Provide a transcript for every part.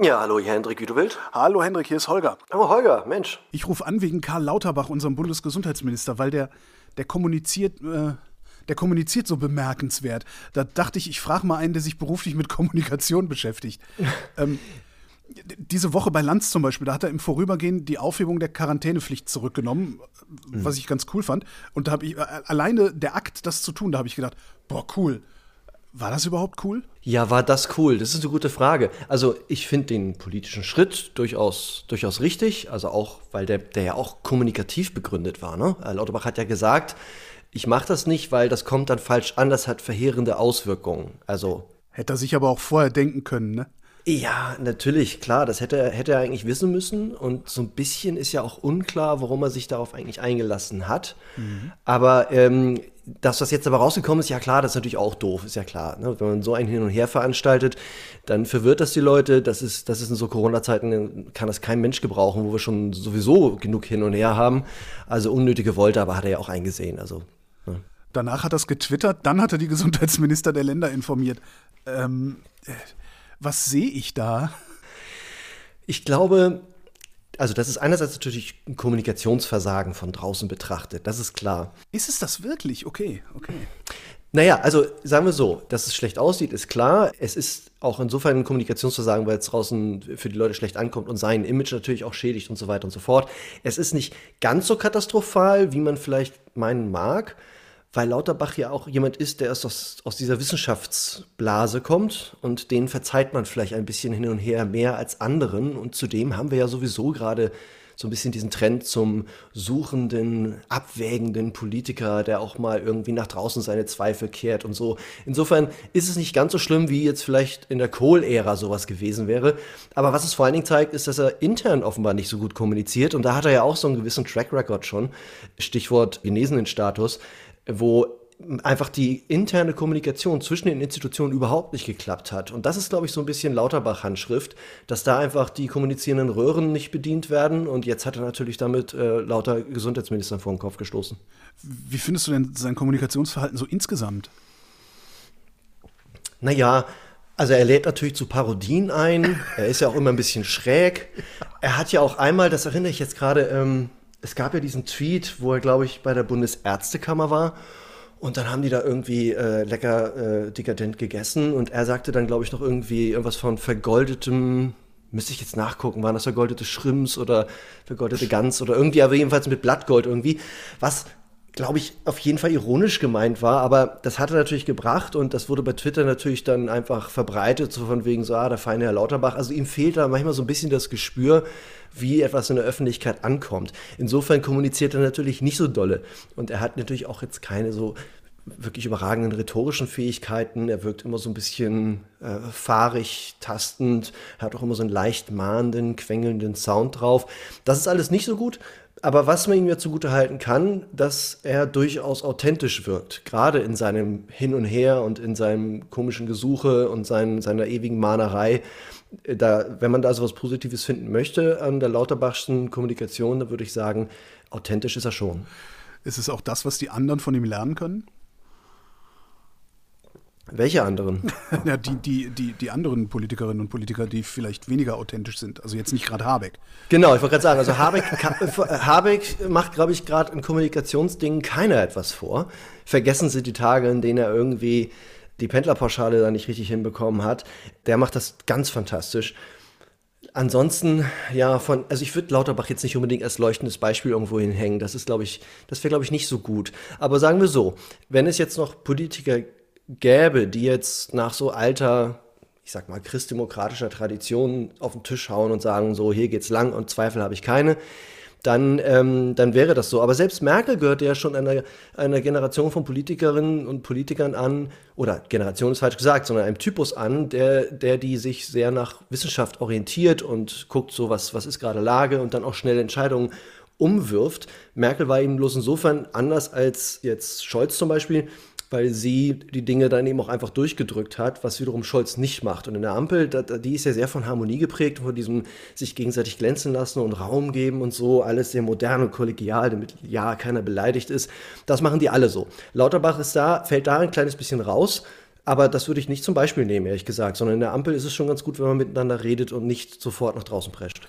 Ja, hallo, hier Hendrik Wiedewild. Hallo Hendrik, hier ist Holger. Oh, Holger, Mensch. Ich rufe an wegen Karl Lauterbach, unserem Bundesgesundheitsminister, weil der, der kommuniziert, äh, der kommuniziert so bemerkenswert. Da dachte ich, ich frage mal einen, der sich beruflich mit Kommunikation beschäftigt. ähm, diese Woche bei Lanz zum Beispiel, da hat er im Vorübergehen die Aufhebung der Quarantänepflicht zurückgenommen, mhm. was ich ganz cool fand. Und da habe ich äh, alleine der Akt, das zu tun, da habe ich gedacht, boah, cool. War das überhaupt cool? Ja, war das cool? Das ist eine gute Frage. Also ich finde den politischen Schritt durchaus, durchaus richtig. Also auch, weil der, der ja auch kommunikativ begründet war. Ne? Äh, Lauterbach hat ja gesagt, ich mache das nicht, weil das kommt dann falsch an, das hat verheerende Auswirkungen. Also Hätte er sich aber auch vorher denken können, ne? Ja, natürlich, klar, das hätte, hätte er eigentlich wissen müssen. Und so ein bisschen ist ja auch unklar, warum er sich darauf eigentlich eingelassen hat. Mhm. Aber ähm, das, was jetzt aber rausgekommen ist, ja klar, das ist natürlich auch doof, ist ja klar. Ne? Wenn man so ein Hin und Her veranstaltet, dann verwirrt das die Leute. Das ist, das ist in so Corona-Zeiten, kann das kein Mensch gebrauchen, wo wir schon sowieso genug Hin und Her haben. Also unnötige Wolte, aber hat er ja auch eingesehen. Also, ne? Danach hat er es getwittert, dann hat er die Gesundheitsminister der Länder informiert. Ähm, äh, was sehe ich da? Ich glaube, also das ist einerseits natürlich ein Kommunikationsversagen von draußen betrachtet, das ist klar. Ist es das wirklich? Okay, okay. Naja, also sagen wir so, dass es schlecht aussieht, ist klar. Es ist auch insofern ein Kommunikationsversagen, weil es draußen für die Leute schlecht ankommt und sein Image natürlich auch schädigt und so weiter und so fort. Es ist nicht ganz so katastrophal, wie man vielleicht meinen mag weil Lauterbach ja auch jemand ist, der aus, aus dieser Wissenschaftsblase kommt und den verzeiht man vielleicht ein bisschen hin und her mehr als anderen. Und zudem haben wir ja sowieso gerade so ein bisschen diesen Trend zum suchenden, abwägenden Politiker, der auch mal irgendwie nach draußen seine Zweifel kehrt und so. Insofern ist es nicht ganz so schlimm, wie jetzt vielleicht in der Kohl-Ära sowas gewesen wäre. Aber was es vor allen Dingen zeigt, ist, dass er intern offenbar nicht so gut kommuniziert. Und da hat er ja auch so einen gewissen Track Record schon. Stichwort genesenen Status wo einfach die interne Kommunikation zwischen den Institutionen überhaupt nicht geklappt hat. Und das ist, glaube ich, so ein bisschen Lauterbach-Handschrift, dass da einfach die kommunizierenden Röhren nicht bedient werden. Und jetzt hat er natürlich damit äh, lauter Gesundheitsminister vor den Kopf gestoßen. Wie findest du denn sein Kommunikationsverhalten so insgesamt? Naja, also er lädt natürlich zu Parodien ein. Er ist ja auch immer ein bisschen schräg. Er hat ja auch einmal, das erinnere ich jetzt gerade, ähm, es gab ja diesen Tweet, wo er, glaube ich, bei der Bundesärztekammer war. Und dann haben die da irgendwie äh, lecker äh, dekadent gegessen. Und er sagte dann, glaube ich, noch irgendwie irgendwas von vergoldetem, müsste ich jetzt nachgucken, waren das vergoldete Schrimps oder vergoldete Gans oder irgendwie, aber jedenfalls mit Blattgold irgendwie. Was glaube ich, auf jeden Fall ironisch gemeint war, aber das hat er natürlich gebracht und das wurde bei Twitter natürlich dann einfach verbreitet, so von wegen so, ah, der feine Herr Lauterbach. Also ihm fehlt da manchmal so ein bisschen das Gespür, wie etwas in der Öffentlichkeit ankommt. Insofern kommuniziert er natürlich nicht so dolle und er hat natürlich auch jetzt keine so wirklich überragenden rhetorischen Fähigkeiten. Er wirkt immer so ein bisschen äh, fahrig, tastend, hat auch immer so einen leicht mahnenden, quengelnden Sound drauf. Das ist alles nicht so gut. Aber was man ihm ja zugute halten kann, dass er durchaus authentisch wirkt, gerade in seinem Hin und Her und in seinem komischen Gesuche und sein, seiner ewigen Mahnerei. Da, wenn man da so was Positives finden möchte an der Lauterbachschen Kommunikation, dann würde ich sagen, authentisch ist er schon. Ist es auch das, was die anderen von ihm lernen können? Welche anderen? ja, die, die, die, die anderen Politikerinnen und Politiker, die vielleicht weniger authentisch sind. Also jetzt nicht gerade Habeck. Genau, ich wollte gerade sagen, also Habeck, Habeck macht, glaube ich, gerade in Kommunikationsdingen keiner etwas vor. Vergessen Sie die Tage, in denen er irgendwie die Pendlerpauschale da nicht richtig hinbekommen hat. Der macht das ganz fantastisch. Ansonsten, ja, von, also ich würde Lauterbach jetzt nicht unbedingt als leuchtendes Beispiel irgendwo hinhängen. Das ist, glaube ich, das wäre, glaube ich, nicht so gut. Aber sagen wir so, wenn es jetzt noch Politiker gäbe, die jetzt nach so alter, ich sag mal, christdemokratischer Tradition auf den Tisch hauen und sagen, so, hier geht's lang und Zweifel habe ich keine, dann, ähm, dann wäre das so. Aber selbst Merkel gehört ja schon einer, einer Generation von Politikerinnen und Politikern an, oder Generation ist falsch gesagt, sondern einem Typus an, der, der die sich sehr nach Wissenschaft orientiert und guckt so, was, was ist gerade Lage und dann auch schnell Entscheidungen umwirft. Merkel war eben bloß insofern anders als jetzt Scholz zum Beispiel, weil sie die Dinge dann eben auch einfach durchgedrückt hat, was wiederum Scholz nicht macht. Und in der Ampel, die ist ja sehr von Harmonie geprägt, von diesem sich gegenseitig glänzen lassen und Raum geben und so, alles sehr modern und kollegial, damit ja keiner beleidigt ist. Das machen die alle so. Lauterbach ist da, fällt da ein kleines bisschen raus, Aber das würde ich nicht zum Beispiel nehmen, ehrlich gesagt, sondern in der Ampel ist es schon ganz gut, wenn man miteinander redet und nicht sofort nach draußen prescht.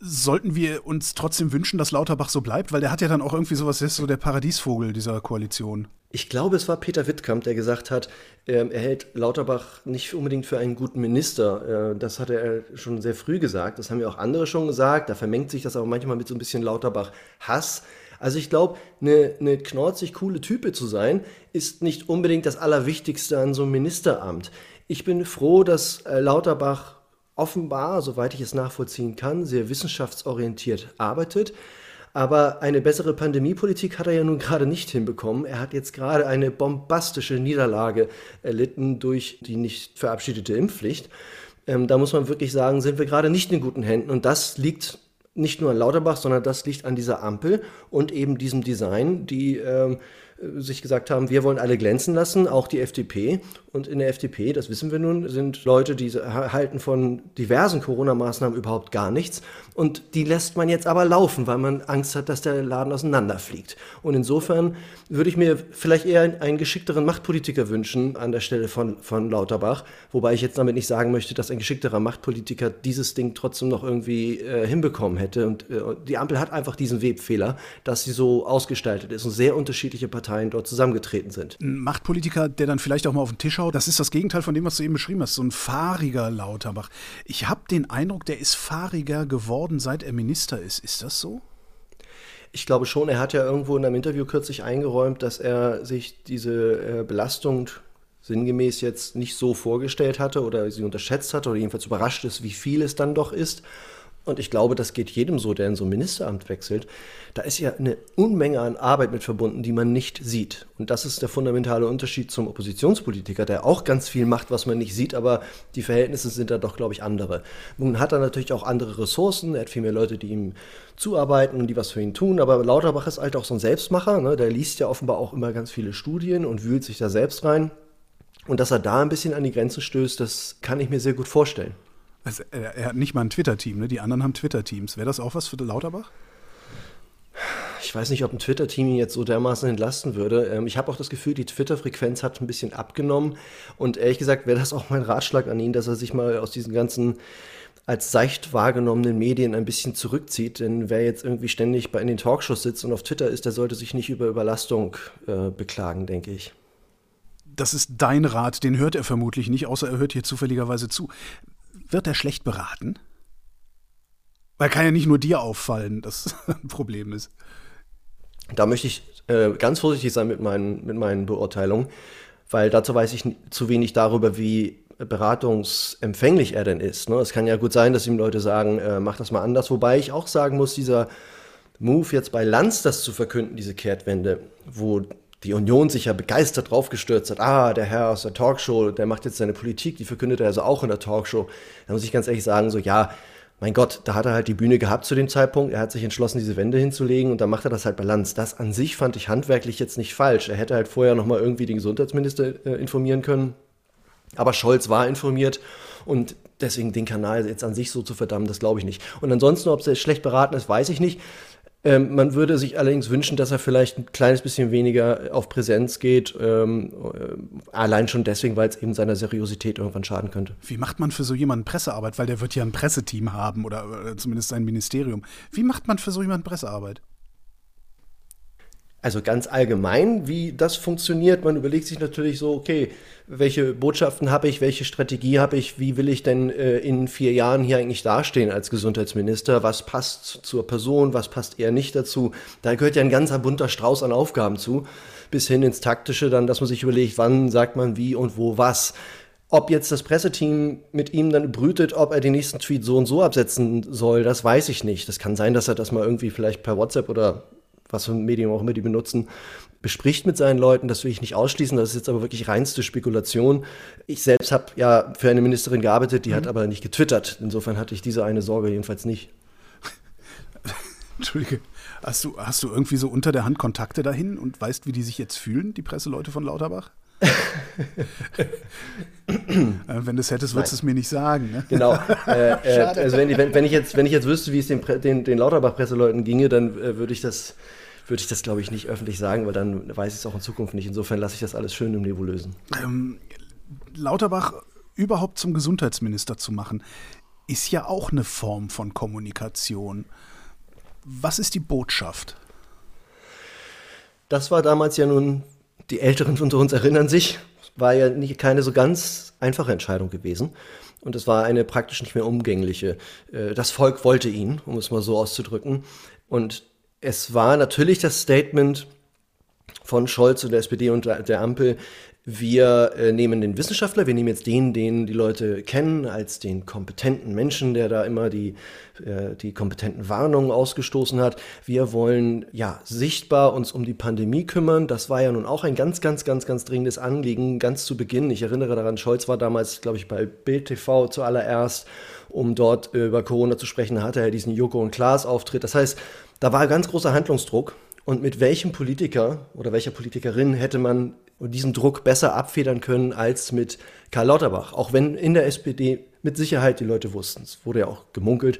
Sollten wir uns trotzdem wünschen, dass Lauterbach so bleibt? Weil der hat ja dann auch irgendwie sowas, der ist so der Paradiesvogel dieser Koalition. Ich glaube, es war Peter Wittkamp, der gesagt hat, ähm, er hält Lauterbach nicht unbedingt für einen guten Minister. Äh, das hat er schon sehr früh gesagt. Das haben ja auch andere schon gesagt. Da vermengt sich das aber manchmal mit so ein bisschen Lauterbach-Hass. Also ich glaube, eine, eine knorzig coole Type zu sein, ist nicht unbedingt das Allerwichtigste an so einem Ministeramt. Ich bin froh, dass äh, Lauterbach offenbar, soweit ich es nachvollziehen kann, sehr wissenschaftsorientiert arbeitet. Aber eine bessere Pandemiepolitik hat er ja nun gerade nicht hinbekommen. Er hat jetzt gerade eine bombastische Niederlage erlitten durch die nicht verabschiedete Impfpflicht. Ähm, da muss man wirklich sagen, sind wir gerade nicht in guten Händen. Und das liegt nicht nur an Lauterbach, sondern das liegt an dieser Ampel und eben diesem Design, die ähm, sich gesagt haben, wir wollen alle glänzen lassen, auch die FDP. Und in der FDP, das wissen wir nun, sind Leute, die halten von diversen Corona-Maßnahmen überhaupt gar nichts. Und die lässt man jetzt aber laufen, weil man Angst hat, dass der Laden auseinanderfliegt. Und insofern würde ich mir vielleicht eher einen geschickteren Machtpolitiker wünschen an der Stelle von, von Lauterbach. Wobei ich jetzt damit nicht sagen möchte, dass ein geschickterer Machtpolitiker dieses Ding trotzdem noch irgendwie äh, hinbekommen hätte. Und äh, die Ampel hat einfach diesen Webfehler, dass sie so ausgestaltet ist und sehr unterschiedliche Parteien dort zusammengetreten sind. Ein Machtpolitiker, der dann vielleicht auch mal auf den Tisch anschaue, das ist das Gegenteil von dem, was du eben beschrieben hast. So ein fahriger Lauterbach. Ich habe den Eindruck, der ist fahriger geworden, seit er Minister ist. Ist das so? Ich glaube schon, er hat ja irgendwo in einem Interview kürzlich eingeräumt, dass er sich diese äh, Belastung sinngemäß jetzt nicht so vorgestellt hatte oder sie unterschätzt hatte oder jedenfalls überrascht ist, wie viel es dann doch ist. Und ich glaube, das geht jedem so, der in so ein Ministeramt wechselt. Da ist ja eine Unmenge an Arbeit mit verbunden, die man nicht sieht. Und das ist der fundamentale Unterschied zum Oppositionspolitiker, der auch ganz viel macht, was man nicht sieht, aber die Verhältnisse sind da doch, glaube ich, andere. Nun hat er natürlich auch andere Ressourcen, er hat viel mehr Leute, die ihm zuarbeiten und die was für ihn tun, aber Lauterbach ist halt auch so ein Selbstmacher, ne? der liest ja offenbar auch immer ganz viele Studien und wühlt sich da selbst rein. Und dass er da ein bisschen an die Grenzen stößt, das kann ich mir sehr gut vorstellen. Also, er, er, hat nicht mal ein Twitter-Team, ne? Die anderen haben Twitter-Teams. Wäre das auch was für Lauterbach? Ich weiß nicht, ob ein Twitter-Team ihn jetzt so dermaßen entlasten würde. Ähm, ich habe auch das Gefühl, die Twitter-Frequenz hat ein bisschen abgenommen. Und ehrlich gesagt wäre das auch mein Ratschlag an ihn, dass er sich mal aus diesen ganzen als seicht wahrgenommenen Medien ein bisschen zurückzieht. Denn wer jetzt irgendwie ständig bei in den Talkshows sitzt und auf Twitter ist, der sollte sich nicht über Überlastung äh, beklagen, denke ich. Das ist dein Rat, den hört er vermutlich nicht, außer er hört hier zufälligerweise zu wird er schlecht beraten? Weil kann ja nicht nur dir auffallen, dass ein Problem ist. Da möchte ich äh, ganz vorsichtig sein mit meinen, mit meinen Beurteilungen, weil dazu weiß ich zu wenig darüber, wie beratungsempfänglich er denn ist. Ne? Es kann ja gut sein, dass ihm Leute sagen, äh, mach das mal anders. Wobei ich auch sagen muss, dieser Move jetzt bei Lanz das zu verkünden, diese Kehrtwende, wo die Union sich ja begeistert draufgestürzt hat, ah, der Herr aus der Talkshow, der macht jetzt seine Politik, die verkündet er also auch in der Talkshow. Da muss ich ganz ehrlich sagen, so ja, mein Gott, da hat er halt die Bühne gehabt zu dem Zeitpunkt, er hat sich entschlossen, diese Wände hinzulegen und dann macht er das halt bei Lanz. Das an sich fand ich handwerklich jetzt nicht falsch. Er hätte halt vorher nochmal irgendwie den Gesundheitsminister äh, informieren können. Aber Scholz war informiert und deswegen den Kanal jetzt an sich so zu verdammen, das glaube ich nicht. Und ansonsten, ob er schlecht beraten ist, weiß ich nicht. Ähm, man würde sich allerdings wünschen, dass er vielleicht ein kleines bisschen weniger auf Präsenz geht, ähm, äh, allein schon deswegen, weil es eben seiner Seriosität irgendwann schaden könnte. Wie macht man für so jemanden Pressearbeit? Weil der wird ja ein Presseteam haben oder, oder zumindest ein Ministerium. Wie macht man für so jemanden Pressearbeit? Also ganz allgemein, wie das funktioniert, man überlegt sich natürlich so, okay, welche Botschaften habe ich, welche Strategie habe ich, wie will ich denn äh, in vier Jahren hier eigentlich dastehen als Gesundheitsminister, was passt zur Person, was passt eher nicht dazu. Da gehört ja ein ganzer bunter Strauß an Aufgaben zu, bis hin ins Taktische dann, dass man sich überlegt, wann sagt man wie und wo was. Ob jetzt das Presseteam mit ihm dann brütet, ob er den nächsten Tweet so und so absetzen soll, das weiß ich nicht. Das kann sein, dass er das mal irgendwie vielleicht per WhatsApp oder was für ein Medium auch immer die benutzen, bespricht mit seinen Leuten. Das will ich nicht ausschließen. Das ist jetzt aber wirklich reinste Spekulation. Ich selbst habe ja für eine Ministerin gearbeitet, die mhm. hat aber nicht getwittert. Insofern hatte ich diese eine Sorge jedenfalls nicht. Entschuldige. Hast du, hast du irgendwie so unter der Hand Kontakte dahin und weißt, wie die sich jetzt fühlen, die Presseleute von Lauterbach? Äh, wenn du es hättest, würdest du es mir nicht sagen. Ne? Genau. Äh, äh, also wenn, wenn, wenn, ich jetzt, wenn ich jetzt wüsste, wie es den, den, den Lauterbach-Presseleuten ginge, dann äh, würde ich das, würde ich das, glaube ich, nicht öffentlich sagen, weil dann weiß ich es auch in Zukunft nicht. Insofern lasse ich das alles schön im Nebulösen. Ähm, Lauterbach überhaupt zum Gesundheitsminister zu machen, ist ja auch eine Form von Kommunikation. Was ist die Botschaft? Das war damals ja nun, die Älteren unter uns erinnern sich, war ja nicht, keine so ganz einfache Entscheidung gewesen. Und es war eine praktisch nicht mehr umgängliche. Äh, das Volk wollte ihn, um es mal so auszudrücken. Und es war natürlich das Statement von Scholz und der SPD und der Ampel, wir äh, nehmen den Wissenschaftler, wir nehmen jetzt den, den die Leute kennen, als den kompetenten Menschen, der da immer die, äh, die kompetenten Warnungen ausgestoßen hat. Wir wollen ja sichtbar uns um die Pandemie kümmern. Das war ja nun auch ein ganz, ganz, ganz, ganz dringendes Anliegen, ganz zu Beginn. Ich erinnere daran, Scholz war damals, glaube ich, bei Bild TV zuallererst, um dort über Corona zu sprechen, hatte er diesen Joko und Klaas Auftritt. Das heißt, da war ganz großer Handlungsdruck. Und mit welchem Politiker oder welcher Politikerin hätte man diesen Druck besser abfedern können als mit Karl Lauterbach? Auch wenn in der SPD mit Sicherheit die Leute wussten, es wurde ja auch gemunkelt,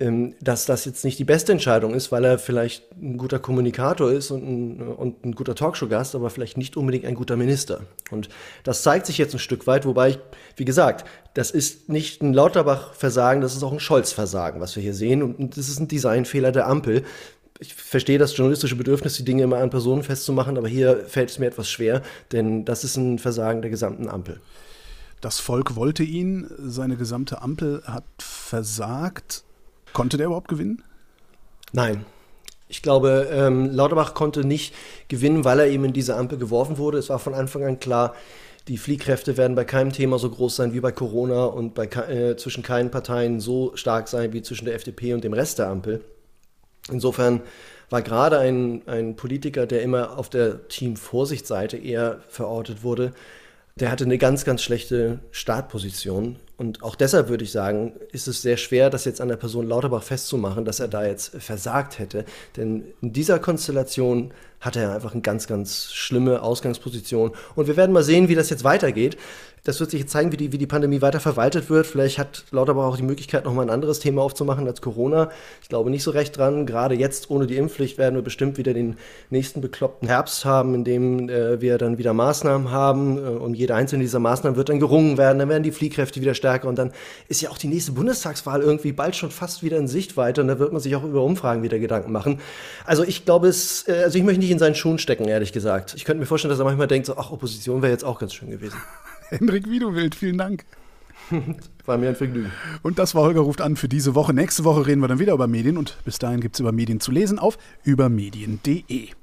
ähm, dass das jetzt nicht die beste Entscheidung ist, weil er vielleicht ein guter Kommunikator ist und ein, und ein guter Talkshow-Gast, aber vielleicht nicht unbedingt ein guter Minister. Und das zeigt sich jetzt ein Stück weit, wobei ich, wie gesagt, das ist nicht ein Lauterbach-Versagen, das ist auch ein Scholz-Versagen, was wir hier sehen. Und das ist ein Designfehler der Ampel ich verstehe das journalistische Bedürfnis, die Dinge immer an Personen festzumachen, aber hier fällt es mir etwas schwer, denn das ist ein Versagen der gesamten Ampel. Das Volk wollte ihn, seine gesamte Ampel hat versagt. Konnte der überhaupt gewinnen? Nein. Ich glaube, ähm, Lauterbach konnte nicht gewinnen, weil er eben in diese Ampel geworfen wurde. Es war von Anfang an klar, die Fliehkräfte werden bei keinem Thema so groß sein wie bei Corona und bei, äh, zwischen keinen Parteien so stark sein wie zwischen der FDP und dem Rest der Ampel. Insofern war gerade ein, ein Politiker, der immer auf der Team-Vorsicht-Seite eher verortet wurde, der hatte eine ganz, ganz schlechte Startposition. Und auch deshalb würde ich sagen, ist es sehr schwer, das jetzt an der Person Lauterbach festzumachen, dass er da jetzt versagt hätte. Denn in dieser Konstellation hatte er einfach eine ganz, ganz schlimme Ausgangsposition. Und wir werden mal sehen, wie das jetzt weitergeht. Das wird sich jetzt zeigen, wie die, wie die Pandemie weiter verwaltet wird. Vielleicht hat Lauterbach auch die Möglichkeit, nochmal ein anderes Thema aufzumachen als Corona. Ich glaube nicht so recht dran. Gerade jetzt ohne die Impfpflicht werden wir bestimmt wieder den nächsten bekloppten Herbst haben, in dem äh, wir dann wieder Maßnahmen haben. Äh, und jede einzelne dieser Maßnahmen wird dann gerungen werden. Dann werden die Fliehkräfte wieder stärker. Und dann ist ja auch die nächste Bundestagswahl irgendwie bald schon fast wieder in Sichtweite. Und da wird man sich auch über Umfragen wieder Gedanken machen. Also ich glaube, es, äh, also ich möchte nicht in seinen Schuhen stecken, ehrlich gesagt. Ich könnte mir vorstellen, dass er manchmal denkt, so, ach, Opposition wäre jetzt auch ganz schön gewesen. Henrik Wiedewild, vielen Dank. War mir ein Vergnügen. Und das war Holger ruft an für diese Woche. Nächste Woche reden wir dann wieder über Medien und bis dahin gibt es über Medien zu lesen auf übermedien.de.